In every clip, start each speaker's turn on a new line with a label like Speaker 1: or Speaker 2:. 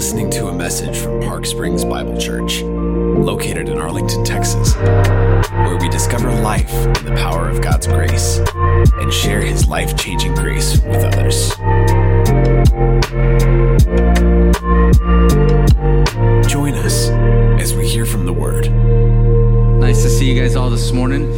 Speaker 1: listening to a message from Park Springs Bible Church, located in Arlington, Texas, where we discover life in the power of God's grace and share His life changing grace with others. Join us as we hear from the Word.
Speaker 2: Nice to see you guys all this morning.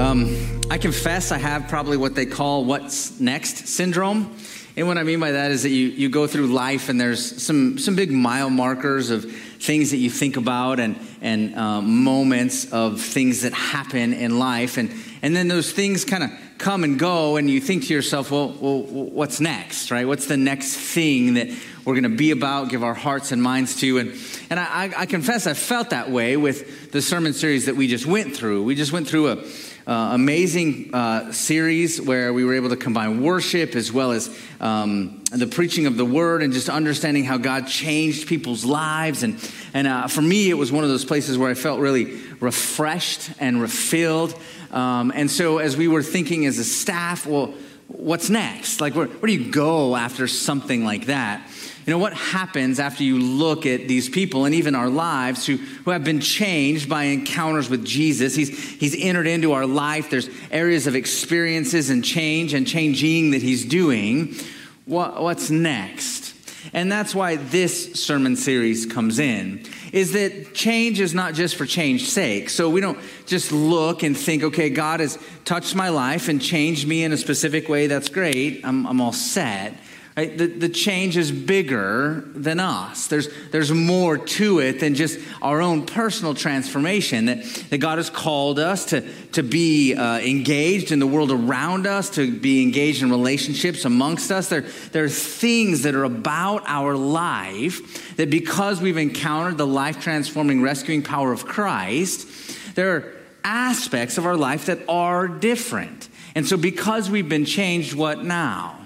Speaker 2: Um, I confess I have probably what they call what's next syndrome. And what I mean by that is that you, you go through life and there's some, some big mile markers of things that you think about and, and um, moments of things that happen in life. And, and then those things kind of come and go, and you think to yourself, well, well, what's next, right? What's the next thing that we're going to be about, give our hearts and minds to? And, and I, I confess I felt that way with the sermon series that we just went through. We just went through a uh, amazing uh, series where we were able to combine worship as well as um, the preaching of the word and just understanding how God changed people's lives. And, and uh, for me, it was one of those places where I felt really refreshed and refilled. Um, and so, as we were thinking as a staff, well, what's next? Like, where, where do you go after something like that? You know, what happens after you look at these people and even our lives who, who have been changed by encounters with Jesus? He's, he's entered into our life. There's areas of experiences and change and changing that he's doing. What, what's next? And that's why this sermon series comes in is that change is not just for change's sake. So we don't just look and think, okay, God has touched my life and changed me in a specific way. That's great. I'm, I'm all set. Right? The, the change is bigger than us. There's, there's more to it than just our own personal transformation. That, that God has called us to, to be uh, engaged in the world around us, to be engaged in relationships amongst us. There, there are things that are about our life that because we've encountered the life transforming, rescuing power of Christ, there are aspects of our life that are different. And so, because we've been changed, what now?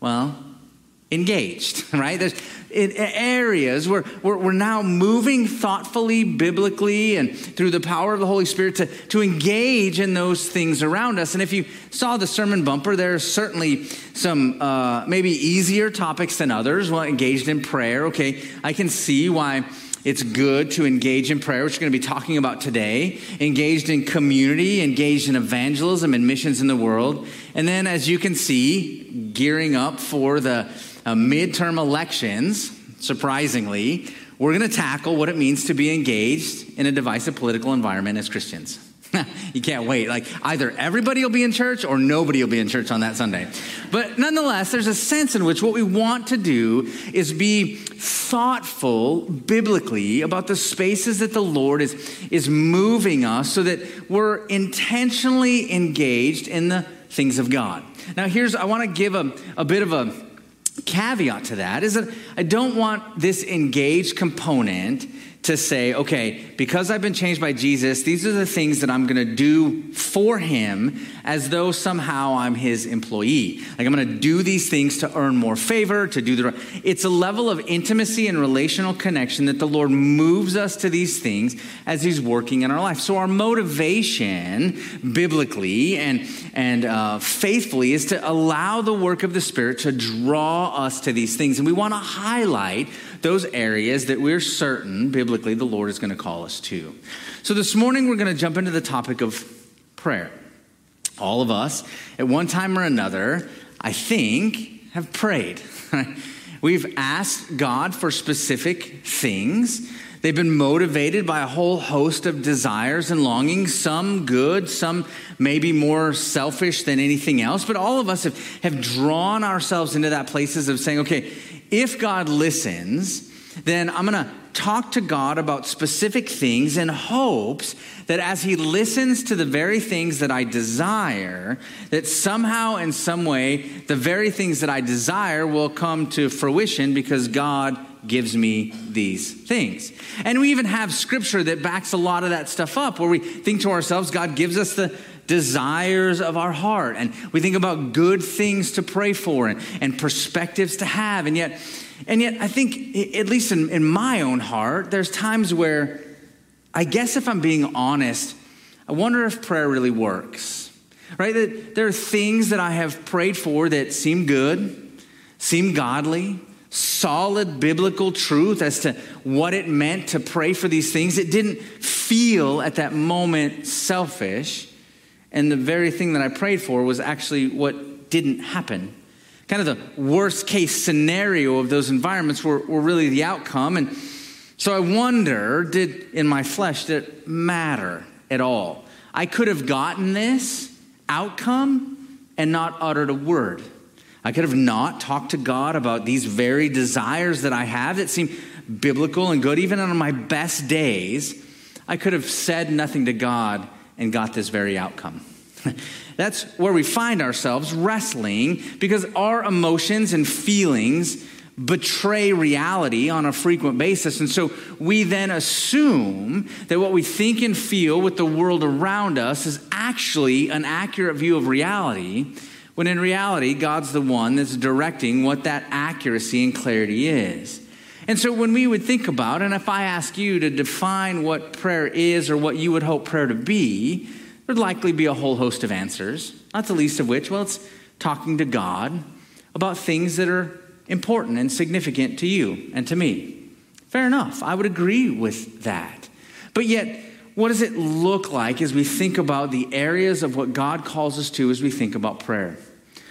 Speaker 2: Well, engaged, right? There's in areas where we're now moving thoughtfully, biblically, and through the power of the Holy Spirit to, to engage in those things around us. And if you saw the sermon bumper, there's certainly some uh, maybe easier topics than others. Well, engaged in prayer. Okay, I can see why it's good to engage in prayer, which we're going to be talking about today, engaged in community, engaged in evangelism and missions in the world. And then, as you can see, gearing up for the uh, midterm elections, surprisingly, we're going to tackle what it means to be engaged in a divisive political environment as Christians. you can't wait. Like, either everybody will be in church or nobody will be in church on that Sunday. But nonetheless, there's a sense in which what we want to do is be thoughtful biblically about the spaces that the Lord is, is moving us so that we're intentionally engaged in the things of God. Now, here's, I want to give a, a bit of a caveat to that is that I don't want this engaged component to say, okay, because I've been changed by Jesus, these are the things that I'm going to do for him as though somehow I'm his employee. Like I'm going to do these things to earn more favor, to do the right. It's a level of intimacy and relational connection that the Lord moves us to these things as he's working in our life. So our motivation biblically and and uh, faithfully is to allow the work of the Spirit to draw us to these things. And we want to highlight those areas that we're certain biblically the Lord is going to call us to. So this morning we're going to jump into the topic of prayer. All of us, at one time or another, I think, have prayed. We've asked God for specific things. They've been motivated by a whole host of desires and longings, some good, some maybe more selfish than anything else. But all of us have, have drawn ourselves into that places of saying, okay, if God listens, then I'm going to talk to God about specific things in hopes that as He listens to the very things that I desire, that somehow in some way, the very things that I desire will come to fruition because God gives me these things. And we even have scripture that backs a lot of that stuff up where we think to ourselves, God gives us the desires of our heart. And we think about good things to pray for and, and perspectives to have. And yet, and yet, I think, at least in, in my own heart, there's times where I guess if I'm being honest, I wonder if prayer really works. Right? That there are things that I have prayed for that seem good, seem godly, solid biblical truth as to what it meant to pray for these things. It didn't feel at that moment selfish. And the very thing that I prayed for was actually what didn't happen. Kind of the worst case scenario of those environments were, were really the outcome. And so I wonder did, in my flesh, did it matter at all? I could have gotten this outcome and not uttered a word. I could have not talked to God about these very desires that I have that seem biblical and good. Even on my best days, I could have said nothing to God and got this very outcome. That's where we find ourselves wrestling because our emotions and feelings betray reality on a frequent basis. And so we then assume that what we think and feel with the world around us is actually an accurate view of reality, when in reality, God's the one that's directing what that accuracy and clarity is. And so when we would think about, and if I ask you to define what prayer is or what you would hope prayer to be, there'd likely be a whole host of answers, not the least of which, well, it's talking to God about things that are important and significant to you and to me. Fair enough. I would agree with that. But yet, what does it look like as we think about the areas of what God calls us to as we think about prayer?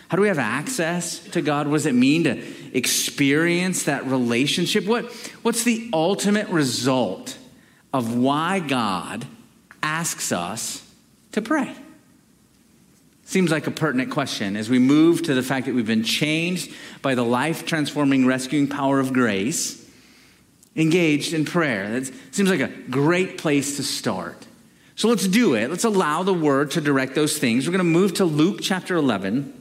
Speaker 2: How do we have access to God? What does it mean to experience that relationship? What, what's the ultimate result of why God asks us to pray? Seems like a pertinent question as we move to the fact that we've been changed by the life transforming, rescuing power of grace, engaged in prayer. That seems like a great place to start. So let's do it. Let's allow the word to direct those things. We're going to move to Luke chapter 11.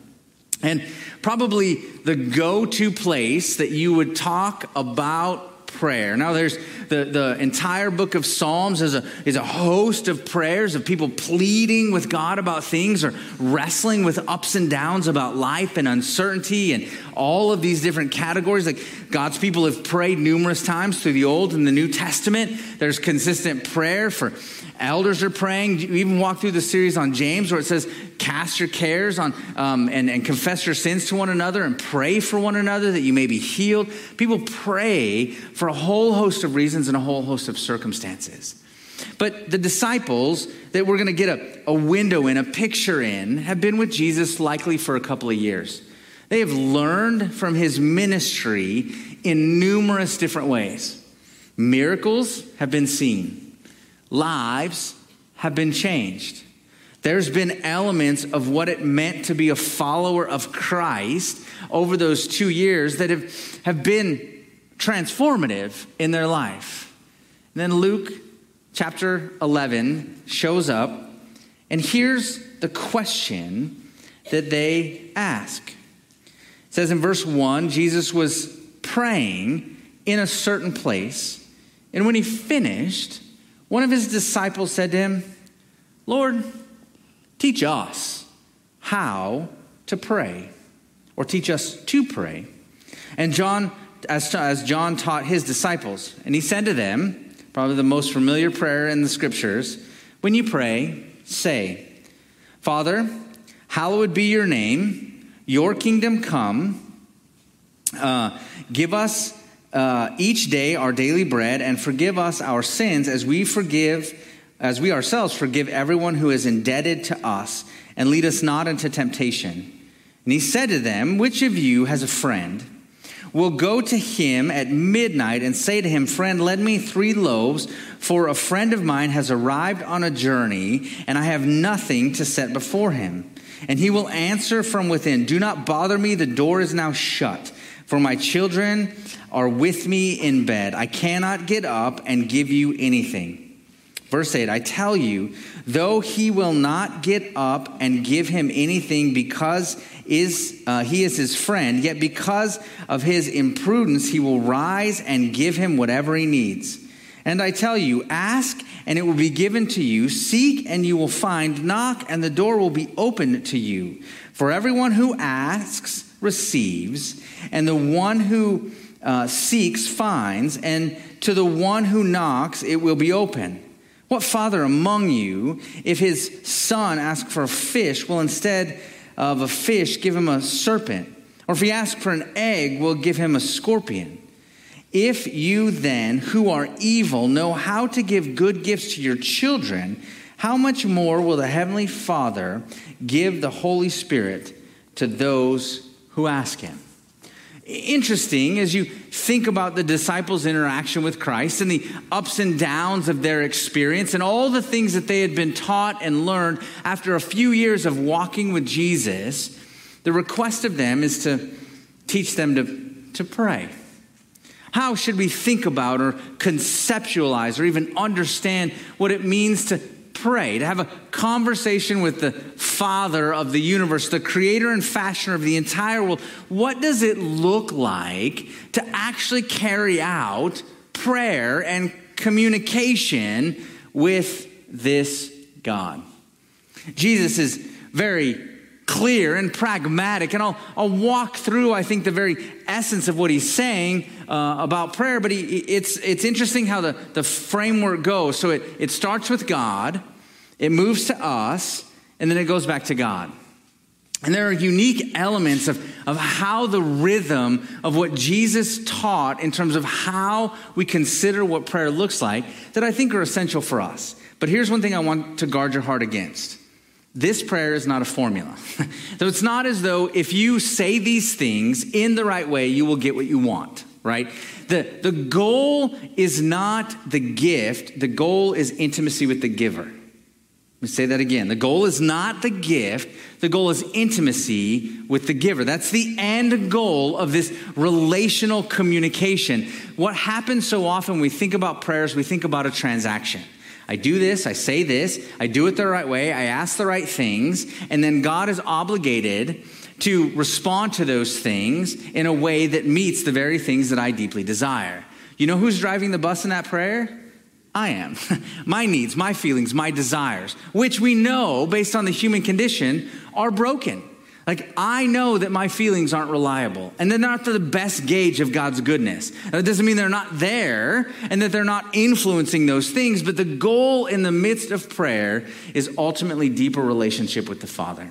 Speaker 2: And probably the go to place that you would talk about prayer. Now, there's the, the entire book of Psalms is a, is a host of prayers of people pleading with God about things or wrestling with ups and downs about life and uncertainty and all of these different categories. Like God's people have prayed numerous times through the Old and the New Testament. There's consistent prayer for elders are praying. You even walk through the series on James where it says, cast your cares on um, and, and confess your sins to one another and pray for one another that you may be healed. People pray for a whole host of reasons and a whole host of circumstances. But the disciples that we're going to get a, a window in, a picture in, have been with Jesus likely for a couple of years. They have learned from his ministry in numerous different ways. Miracles have been seen, lives have been changed. There's been elements of what it meant to be a follower of Christ over those two years that have, have been transformative in their life. And then Luke chapter 11 shows up, and here's the question that they ask. It says in verse 1 Jesus was praying in a certain place, and when he finished, one of his disciples said to him, Lord, teach us how to pray, or teach us to pray. And John, as, as John taught his disciples, and he said to them, probably the most familiar prayer in the scriptures, when you pray, say, Father, hallowed be your name your kingdom come. Uh, give us uh, each day our daily bread and forgive us our sins as we forgive, as we ourselves forgive everyone who is indebted to us. And lead us not into temptation. And he said to them, Which of you has a friend? will go to him at midnight and say to him, Friend, lend me three loaves, for a friend of mine has arrived on a journey, and I have nothing to set before him. And he will answer from within Do not bother me, the door is now shut. For my children are with me in bed. I cannot get up and give you anything. Verse 8 I tell you, though he will not get up and give him anything because is, uh, he is his friend, yet because of his imprudence, he will rise and give him whatever he needs. And I tell you, ask and it will be given to you. Seek and you will find. Knock and the door will be opened to you. For everyone who asks receives, and the one who uh, seeks finds, and to the one who knocks it will be open. What father among you, if his son asks for a fish, will instead of a fish give him a serpent? Or if he asks for an egg, we'll give him a scorpion. If you then, who are evil, know how to give good gifts to your children, how much more will the Heavenly Father give the Holy Spirit to those who ask him? Interesting as you think about the disciples' interaction with Christ and the ups and downs of their experience and all the things that they had been taught and learned after a few years of walking with Jesus, the request of them is to teach them to, to pray. How should we think about or conceptualize or even understand what it means to pray, to have a conversation with the Father of the universe, the creator and fashioner of the entire world. What does it look like to actually carry out prayer and communication with this God? Jesus is very clear and pragmatic. And I'll, I'll walk through, I think, the very essence of what he's saying uh, about prayer. But he, it's, it's interesting how the, the framework goes. So it, it starts with God, it moves to us, and then it goes back to God. And there are unique elements of, of how the rhythm of what Jesus taught in terms of how we consider what prayer looks like that I think are essential for us. But here's one thing I want to guard your heart against this prayer is not a formula. so it's not as though if you say these things in the right way, you will get what you want, right? The, the goal is not the gift, the goal is intimacy with the giver. Let me say that again. The goal is not the gift, the goal is intimacy with the giver. That's the end goal of this relational communication. What happens so often we think about prayers, we think about a transaction. I do this, I say this, I do it the right way, I ask the right things, and then God is obligated to respond to those things in a way that meets the very things that I deeply desire. You know who's driving the bus in that prayer? I am. my needs, my feelings, my desires, which we know based on the human condition are broken. Like, I know that my feelings aren't reliable and they're not the best gauge of God's goodness. That doesn't mean they're not there and that they're not influencing those things, but the goal in the midst of prayer is ultimately deeper relationship with the Father.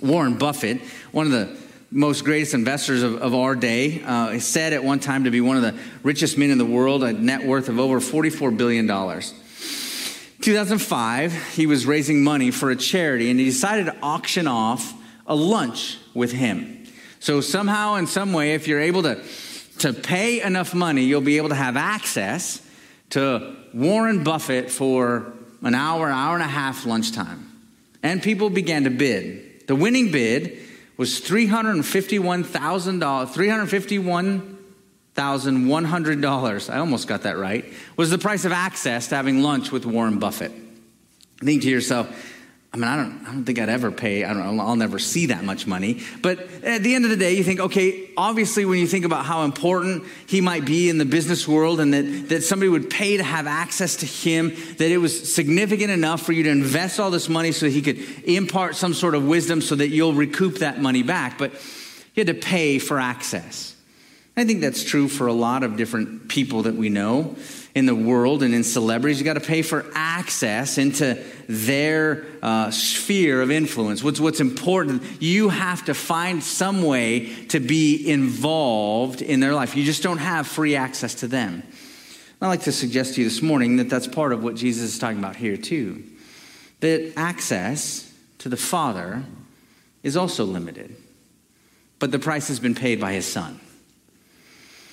Speaker 2: Warren Buffett, one of the most greatest investors of, of our day, uh, said at one time to be one of the richest men in the world, a net worth of over $44 billion. 2005, he was raising money for a charity and he decided to auction off a lunch with him. So, somehow, in some way, if you're able to, to pay enough money, you'll be able to have access to Warren Buffett for an hour, hour and a half lunchtime. And people began to bid. The winning bid was $351,000, $351,100. I almost got that right. Was the price of access to having lunch with Warren Buffett. Think to yourself, I mean, I don't, I don't think I'd ever pay, I don't I'll never see that much money. But at the end of the day, you think, okay, obviously, when you think about how important he might be in the business world and that, that somebody would pay to have access to him, that it was significant enough for you to invest all this money so that he could impart some sort of wisdom so that you'll recoup that money back. But you had to pay for access. I think that's true for a lot of different people that we know in the world and in celebrities. You got to pay for access into their uh, sphere of influence. What's, what's important, you have to find some way to be involved in their life. You just don't have free access to them. I'd like to suggest to you this morning that that's part of what Jesus is talking about here, too. That access to the Father is also limited, but the price has been paid by his Son.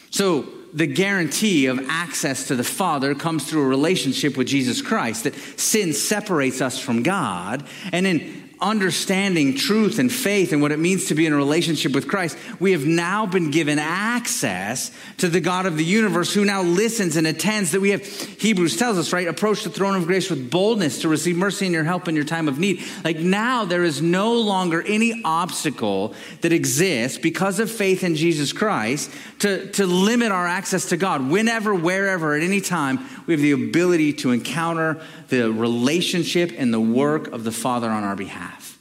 Speaker 2: So, the guarantee of access to the Father comes through a relationship with Jesus Christ, that sin separates us from God. And in understanding truth and faith and what it means to be in a relationship with Christ, we have now been given access to the God of the universe who now listens and attends that we have, Hebrews tells us, right, approach the throne of grace with boldness to receive mercy and your help in your time of need. Like now there is no longer any obstacle that exists because of faith in Jesus Christ to, to limit our access to God. Whenever, wherever, at any time, we have the ability to encounter the relationship and the work of the Father on our behalf.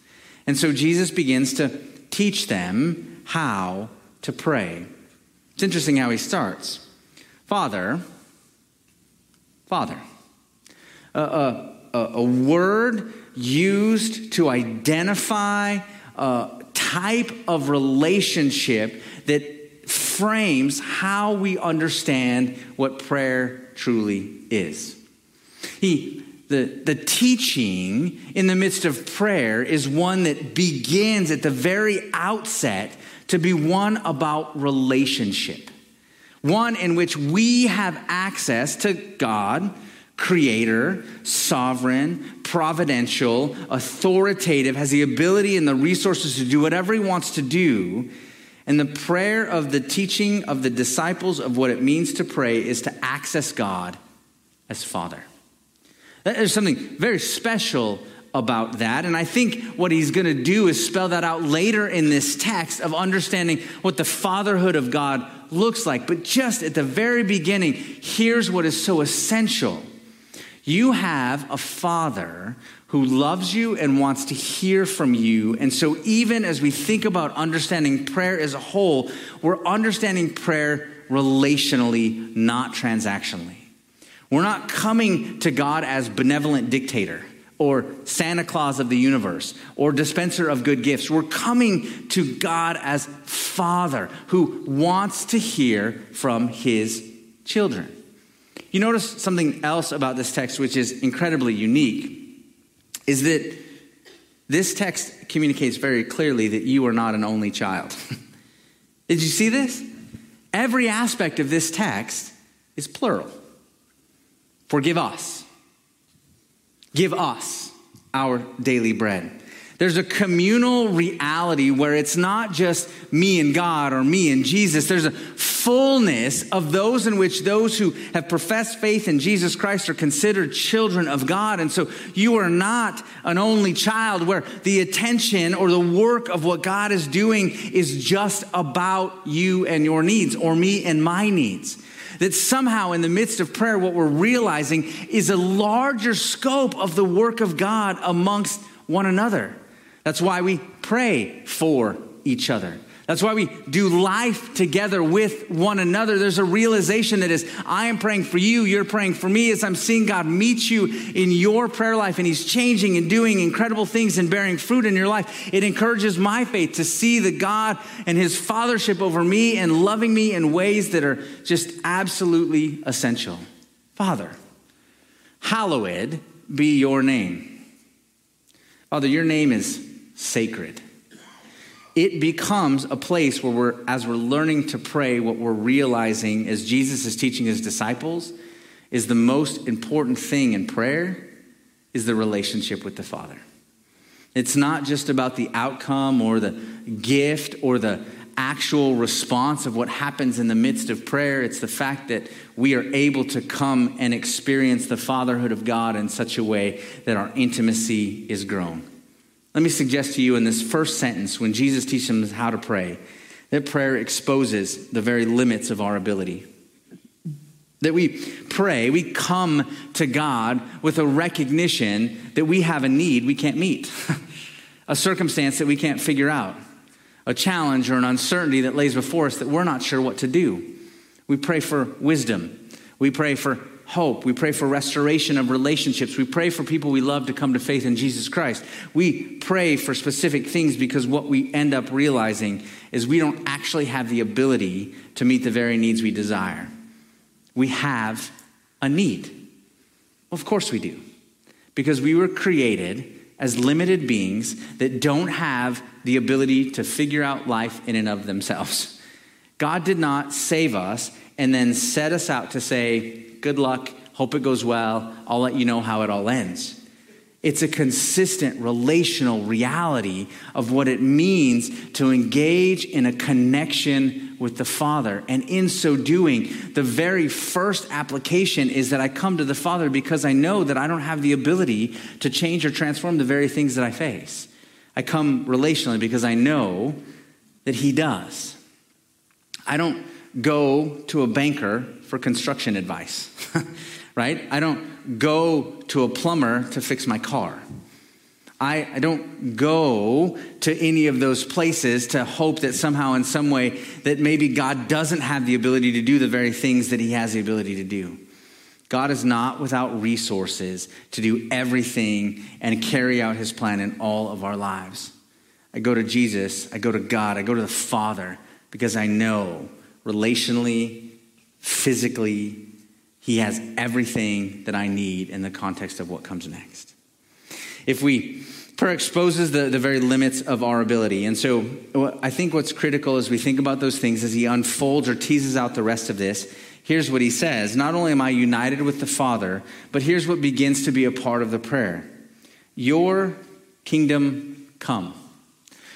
Speaker 2: And so Jesus begins to teach them how to pray. It's interesting how he starts. Father, Father. A, a, a word used to identify a type of relationship that frames how we understand what prayer truly is. He, the, the teaching in the midst of prayer is one that begins at the very outset to be one about relationship, one in which we have access to God, creator, sovereign, providential, authoritative, has the ability and the resources to do whatever he wants to do. And the prayer of the teaching of the disciples of what it means to pray is to access God as Father. There's something very special about that. And I think what he's going to do is spell that out later in this text of understanding what the fatherhood of God looks like. But just at the very beginning, here's what is so essential you have a father who loves you and wants to hear from you. And so, even as we think about understanding prayer as a whole, we're understanding prayer relationally, not transactionally. We're not coming to God as benevolent dictator or Santa Claus of the universe or dispenser of good gifts. We're coming to God as Father who wants to hear from his children. You notice something else about this text which is incredibly unique is that this text communicates very clearly that you are not an only child. Did you see this? Every aspect of this text is plural. Forgive us. Give us our daily bread. There's a communal reality where it's not just me and God or me and Jesus. There's a fullness of those in which those who have professed faith in Jesus Christ are considered children of God. And so you are not an only child where the attention or the work of what God is doing is just about you and your needs or me and my needs. That somehow, in the midst of prayer, what we're realizing is a larger scope of the work of God amongst one another. That's why we pray for each other. That's why we do life together with one another. There's a realization that is, I am praying for you, you're praying for me, as I'm seeing God meet you in your prayer life, and He's changing and doing incredible things and bearing fruit in your life. It encourages my faith to see the God and His fathership over me and loving me in ways that are just absolutely essential. Father, hallowed be your name. Father, your name is sacred it becomes a place where we're, as we're learning to pray, what we're realizing as Jesus is teaching his disciples is the most important thing in prayer is the relationship with the Father. It's not just about the outcome or the gift or the actual response of what happens in the midst of prayer. It's the fact that we are able to come and experience the fatherhood of God in such a way that our intimacy is grown. Let me suggest to you in this first sentence, when Jesus teaches them how to pray, that prayer exposes the very limits of our ability. That we pray, we come to God with a recognition that we have a need we can't meet, a circumstance that we can't figure out, a challenge or an uncertainty that lays before us that we're not sure what to do. We pray for wisdom. We pray for hope. We pray for restoration of relationships. We pray for people we love to come to faith in Jesus Christ. We pray for specific things because what we end up realizing is we don't actually have the ability to meet the very needs we desire. We have a need. Of course we do. Because we were created as limited beings that don't have the ability to figure out life in and of themselves. God did not save us and then set us out to say, Good luck. Hope it goes well. I'll let you know how it all ends. It's a consistent relational reality of what it means to engage in a connection with the Father. And in so doing, the very first application is that I come to the Father because I know that I don't have the ability to change or transform the very things that I face. I come relationally because I know that He does. I don't go to a banker for construction advice, right? I don't go to a plumber to fix my car. I, I don't go to any of those places to hope that somehow, in some way, that maybe God doesn't have the ability to do the very things that He has the ability to do. God is not without resources to do everything and carry out His plan in all of our lives. I go to Jesus, I go to God, I go to the Father because I know relationally, physically, He has everything that I need in the context of what comes next. If we prayer exposes the, the very limits of our ability. And so I think what's critical as we think about those things as he unfolds or teases out the rest of this, here's what he says Not only am I united with the Father, but here's what begins to be a part of the prayer Your kingdom come.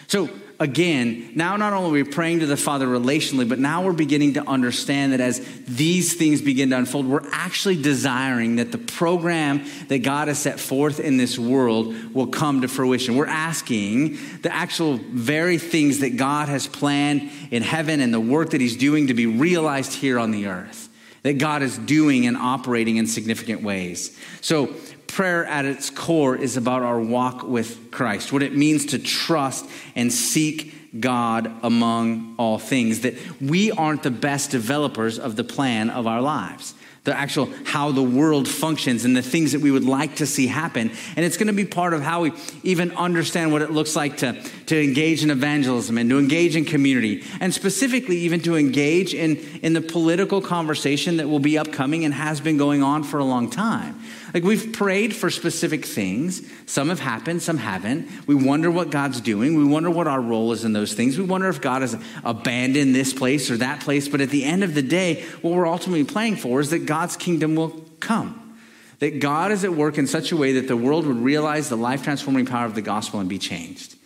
Speaker 2: So again, now not only are we praying to the Father relationally, but now we're beginning to understand that as these things begin to unfold, we're actually desiring that the program that God has set forth in this world will come to fruition. We're asking the actual very things that God has planned in heaven and the work that He's doing to be realized here on the earth. That God is doing and operating in significant ways. So, prayer at its core is about our walk with Christ, what it means to trust and seek God among all things, that we aren't the best developers of the plan of our lives. The actual how the world functions and the things that we would like to see happen. And it's going to be part of how we even understand what it looks like to, to engage in evangelism and to engage in community. And specifically, even to engage in, in the political conversation that will be upcoming and has been going on for a long time. Like we've prayed for specific things. Some have happened, some haven't. We wonder what God's doing. We wonder what our role is in those things. We wonder if God has abandoned this place or that place. But at the end of the day, what we're ultimately praying for is that God's kingdom will come. That God is at work in such a way that the world would realize the life transforming power of the gospel and be changed.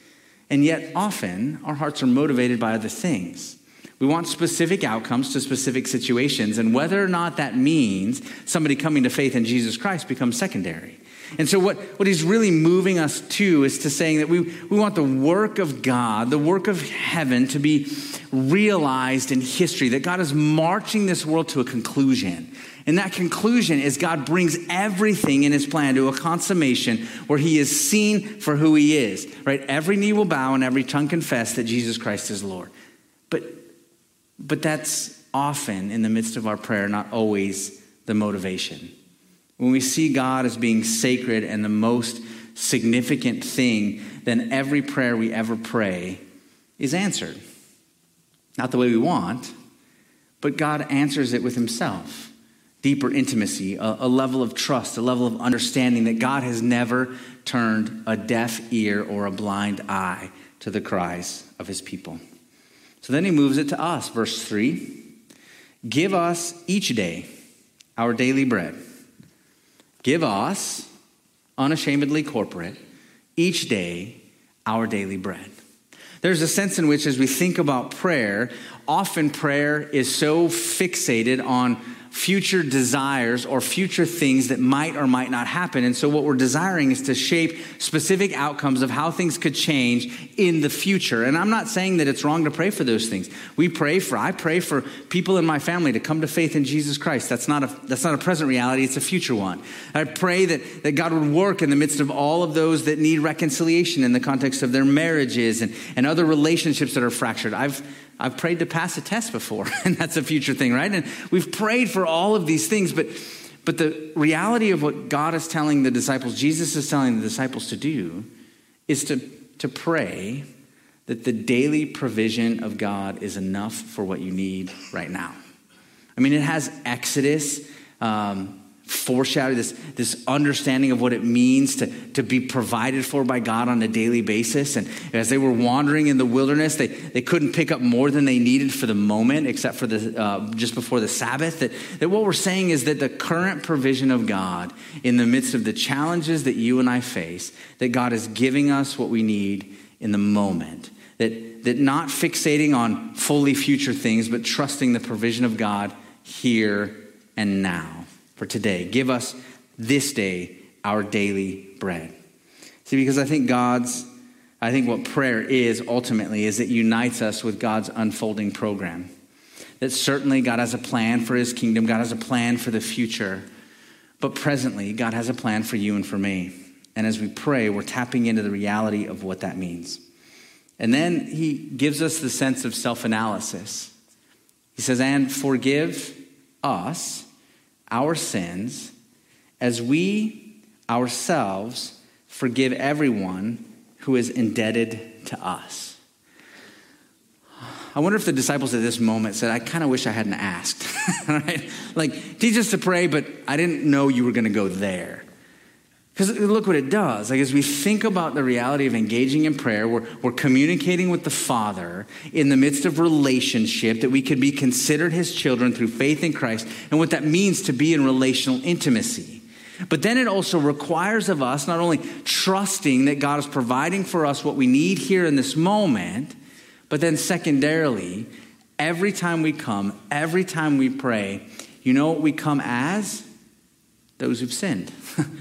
Speaker 2: And yet, often, our hearts are motivated by other things. We want specific outcomes to specific situations, and whether or not that means somebody coming to faith in Jesus Christ becomes secondary. And so, what, what he's really moving us to is to saying that we, we want the work of God, the work of heaven, to be realized in history, that God is marching this world to a conclusion. And that conclusion is God brings everything in his plan to a consummation where he is seen for who he is, right? Every knee will bow and every tongue confess that Jesus Christ is Lord. But but that's often in the midst of our prayer, not always the motivation. When we see God as being sacred and the most significant thing, then every prayer we ever pray is answered. Not the way we want, but God answers it with Himself. Deeper intimacy, a, a, level of trust, a level of understanding that God has never turned a deaf ear or a blind eye to the cries of His people. So then he moves it to us, verse 3 Give us each day our daily bread. Give us, unashamedly corporate, each day our daily bread. There's a sense in which, as we think about prayer, often prayer is so fixated on future desires or future things that might or might not happen. And so, what we're desiring is to shape specific outcomes of how things could change in the future. And I'm not saying that it's wrong to pray for those things. We pray for, I pray for people in my family to come to faith in Jesus Christ. That's not a, that's not a present reality, it's a future one. I pray that, that God would work in the midst of all of those that need reconciliation in the context of their marriages and, and other relationships that are fractured. I've I've prayed to pass a test before, and that's a future thing, right? And we've prayed for all of these things, but but the reality of what God is telling the disciples, Jesus is telling the disciples to do, is to, to pray that the daily provision of God is enough for what you need right now. I mean, it has Exodus. Um, foreshadow this, this understanding of what it means to, to be provided for by God on a daily basis. And as they were wandering in the wilderness, they, they couldn't pick up more than they needed for the moment, except for the, uh, just before the Sabbath. That, that what we're saying is that the current provision of God in the midst of the challenges that you and I face, that God is giving us what we need in the moment. That, that not fixating on fully future things, but trusting the provision of God here and now for today. Give us this day our daily bread. See, because I think God's, I think what prayer is ultimately is it unites us with God's unfolding program. That certainly God has a plan for his kingdom, God has a plan for the future, but presently, God has a plan for you and for me. And as we pray, we're tapping into the reality of what that means. And then he gives us the sense of self analysis. He says, and forgive us our sins as we ourselves forgive everyone who is indebted to us. I wonder if the disciples at this moment said, I kind of wish I hadn't asked. right? Like, teach us to pray, but I didn't know you were going to go there. Because look what it does. Like, as we think about the reality of engaging in prayer, we're, we're communicating with the Father in the midst of relationship, that we could be considered His children through faith in Christ, and what that means to be in relational intimacy. But then it also requires of us not only trusting that God is providing for us what we need here in this moment, but then secondarily, every time we come, every time we pray, you know what we come as? Those who've sinned.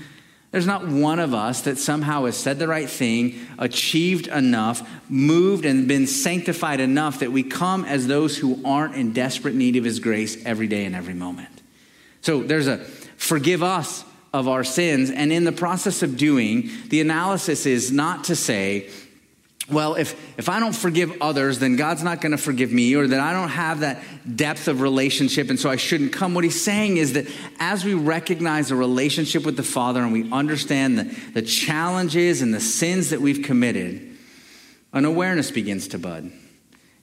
Speaker 2: There's not one of us that somehow has said the right thing, achieved enough, moved and been sanctified enough that we come as those who aren't in desperate need of His grace every day and every moment. So there's a forgive us of our sins. And in the process of doing, the analysis is not to say, well, if, if I don't forgive others, then God's not going to forgive me, or that I don't have that depth of relationship, and so I shouldn't come. What he's saying is that as we recognize a relationship with the Father and we understand the, the challenges and the sins that we've committed, an awareness begins to bud.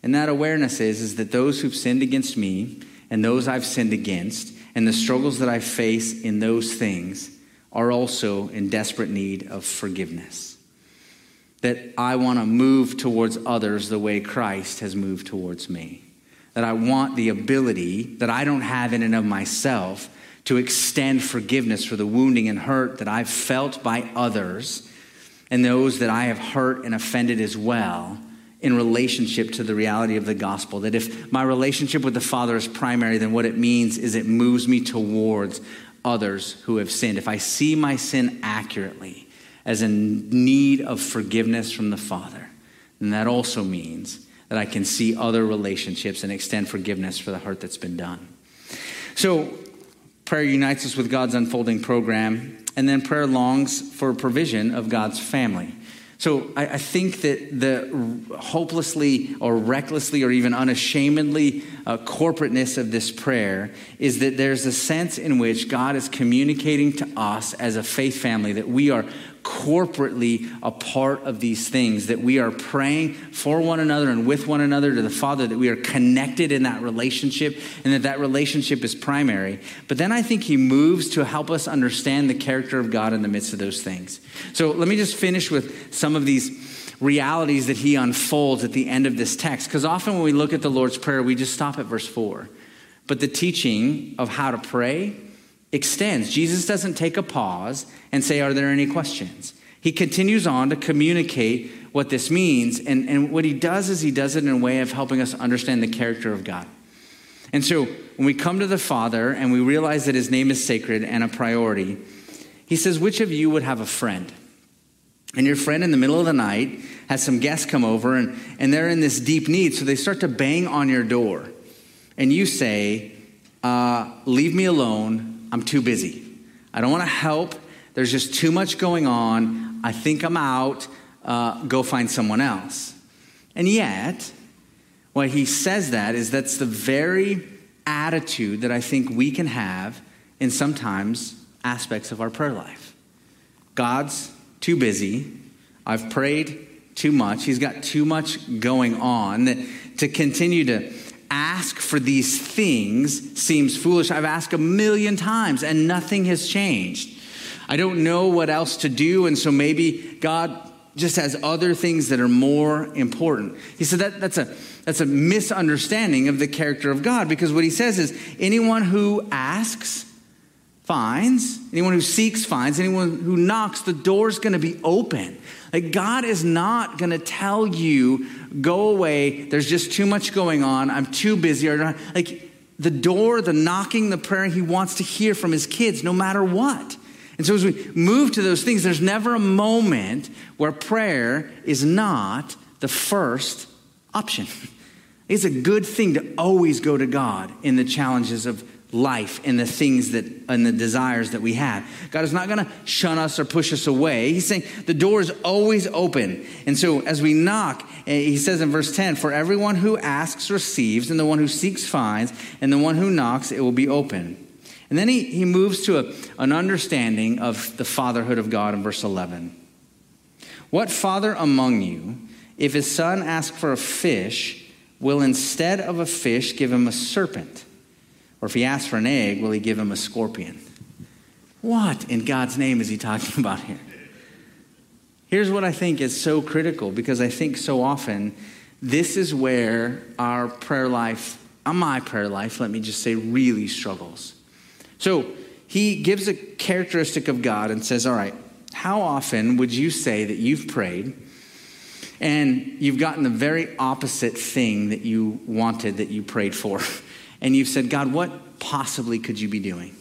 Speaker 2: And that awareness is, is that those who've sinned against me and those I've sinned against and the struggles that I face in those things are also in desperate need of forgiveness that I want to move towards others the way Christ has moved towards me. That I want the ability that I don't have in and of myself to extend forgiveness for the wounding and hurt that I've felt by others and those that I have hurt and offended as well in relationship to the reality of the gospel. That if my relationship with the Father is primary, then what it means is it moves me towards others who have sinned. If I see my sin accurately, as in need of forgiveness from the Father. And that also means that I can see other relationships and extend forgiveness for the hurt that's been done. So, prayer unites us with God's unfolding program, and then prayer longs for provision of God's family. So I, I, think that the hopelessly or recklessly or even unashamedly uh, corporateness of this prayer is that there's a sense in which God is communicating to us as a faith family that we are corporately a part of these things, that we are praying for one another and with one another to the Father, that we are connected in that relationship and that that relationship is primary. But then I think he moves to help us understand the character of God in the midst of those things. So let me just finish with some of these realities that he unfolds at the end of this text. Because often when we look at the Lord's Prayer, we just stop at verse 4. But the teaching of how to pray, extends. Jesus doesn't take a pause and say, Are there any questions? He continues on to communicate what this means. And, and what he does is he does it in a way of helping us understand the character of God. And so when we come to the Father and we realize that his name is sacred and a priority, he says, Which of you would have a friend? And your friend in the middle of the night has some guests come over and, and they're in this deep need. So they start to bang on your door. And you say, uh, Leave me alone. I'm too busy. I don't want to help. There's just too much going on. I think I'm out. Uh, go find someone else. And yet, why he says that is that's the very attitude that I think we can have in sometimes aspects of our prayer life. God's too busy. I've prayed too much. He's got too much going on that to continue to ask for these things seems foolish. I've asked a million times and nothing has changed. I don't know what else to do, and so maybe God just has other things that are more important. He said that that's a that's a misunderstanding of the character of God because what he says is anyone who asks finds, anyone who seeks finds, anyone who knocks, the door's going to be open. Like, God is not going to tell you, go away, there's just too much going on, I'm too busy. Or like, the door, the knocking, the prayer, he wants to hear from his kids no matter what. And so, as we move to those things, there's never a moment where prayer is not the first option. It's a good thing to always go to God in the challenges of life and the things that and the desires that we have. God is not going to shun us or push us away. He's saying the door is always open. And so as we knock, eh, he says in verse 10, for everyone who asks receives, and the one who seeks finds, and the one who knocks it will be open. And then he, he moves to a, an understanding of the fatherhood of God in verse 11. What father among you If his son asks for a fish, will instead of a fish give him a serpent? Or if he asks for an egg, will he give him a scorpion? What in God's name is he talking about here? Here's what I think is so critical because I think so often this is where our prayer life, uh, my prayer life, let me just say, really struggles. So he gives a characteristic of God and says, All right, how often would you say that you've prayed and you've gotten the very opposite thing that you wanted that you prayed for? And you've said, God, what possibly could you be doing?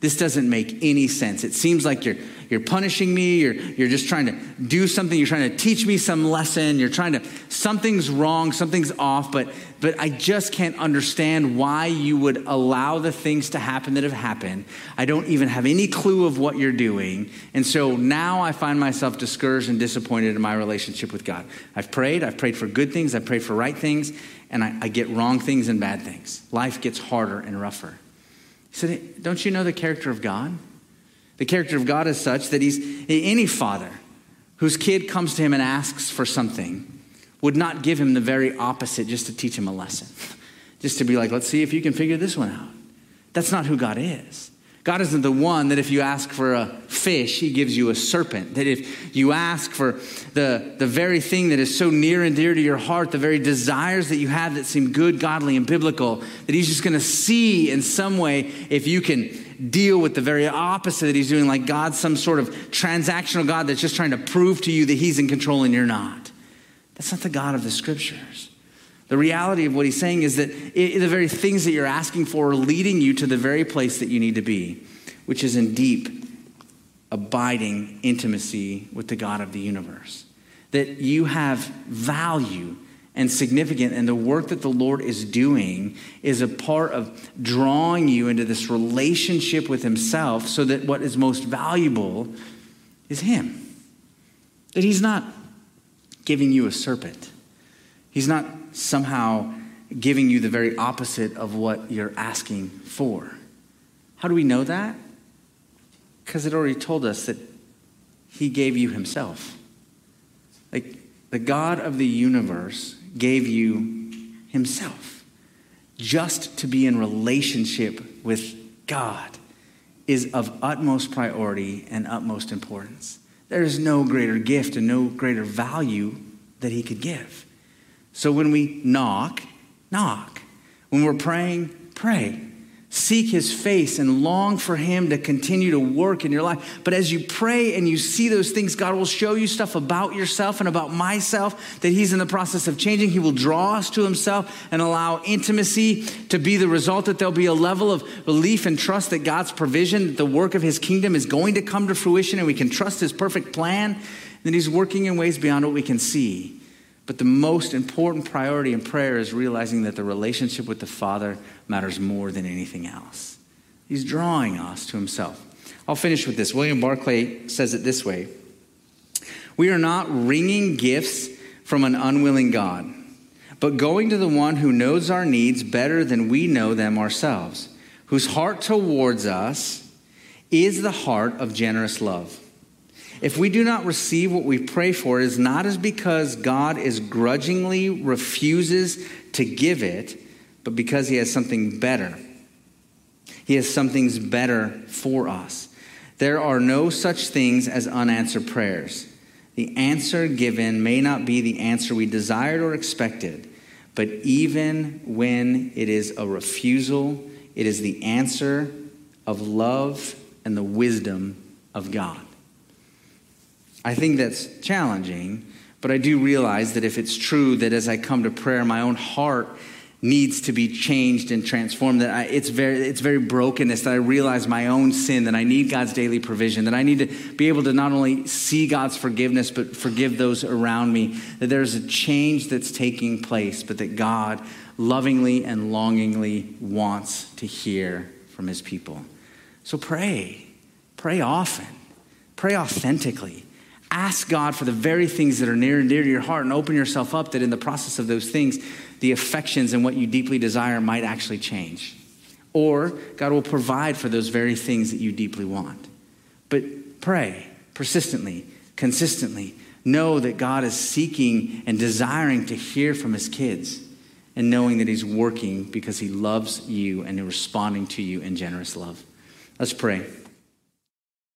Speaker 2: This doesn't make any sense. It seems like you're you're punishing me, you're, you're just trying to do something, you're trying to teach me some lesson, you're trying to, something's wrong, something's off, but, but I just can't understand why you would allow the things to happen that have happened. I don't even have any clue of what you're doing. And so now I find myself discouraged and disappointed in my relationship with God. I've prayed, I've prayed for good things, I've prayed for right things, and I, I get wrong things and bad things. Life gets harder and rougher. He said, Don't you know the character of God? The character of God is such that he's any father whose kid comes to him and asks for something would not give him the very opposite just to teach him a lesson. Just to be like, let's see if you can figure this one out. That's not who God is. God isn't the one that if you ask for a fish, he gives you a serpent. That if you ask for the, the very thing that is so near and dear to your heart, the very desires that you have that seem good, godly, and biblical, that he's just going to see in some way if you can deal with the very opposite that he's doing, like God's some sort of transactional God that's just trying to prove to you that he's in control and you're not. That's not the God of the scriptures. The reality of what he's saying is that it, the very things that you're asking for are leading you to the very place that you need to be, which is in deep, abiding intimacy with the God of the universe. That you have value and significant, and the work that the Lord is doing is a part of drawing you into this relationship with Himself so that what is most valuable is Him. That He's not giving you a serpent, He's not somehow giving you the very opposite of what you're asking for. How do we know that? Because it already told us that He gave you Himself. Like the God of the universe gave you Himself. Just to be in relationship with God is of utmost priority and utmost importance. There is no greater gift and no greater value that He could give. So when we knock, knock. When we're praying, pray. Seek his face and long for him to continue to work in your life. But as you pray and you see those things, God will show you stuff about yourself and about myself that he's in the process of changing. He will draw us to himself and allow intimacy to be the result that there'll be a level of belief and trust that God's provision, the work of his kingdom is going to come to fruition and we can trust his perfect plan. That he's working in ways beyond what we can see. But the most important priority in prayer is realizing that the relationship with the Father matters more than anything else. He's drawing us to Himself. I'll finish with this. William Barclay says it this way We are not wringing gifts from an unwilling God, but going to the one who knows our needs better than we know them ourselves, whose heart towards us is the heart of generous love. If we do not receive what we pray for, it is not as because God is grudgingly refuses to give it, but because he has something better. He has something better for us. There are no such things as unanswered prayers. The answer given may not be the answer we desired or expected, but even when it is a refusal, it is the answer of love and the wisdom of God. I think that's challenging, but I do realize that if it's true that as I come to prayer, my own heart needs to be changed and transformed, that I, it's, very, it's very brokenness, that I realize my own sin, that I need God's daily provision, that I need to be able to not only see God's forgiveness, but forgive those around me, that there's a change that's taking place, but that God lovingly and longingly wants to hear from his people. So pray. Pray often. Pray authentically. Ask God for the very things that are near and dear to your heart and open yourself up that in the process of those things, the affections and what you deeply desire might actually change. Or God will provide for those very things that you deeply want. But pray persistently, consistently, Know that God is seeking and desiring to hear from his kids and knowing that he's working because he loves you and responding to you in generous love. Let's pray.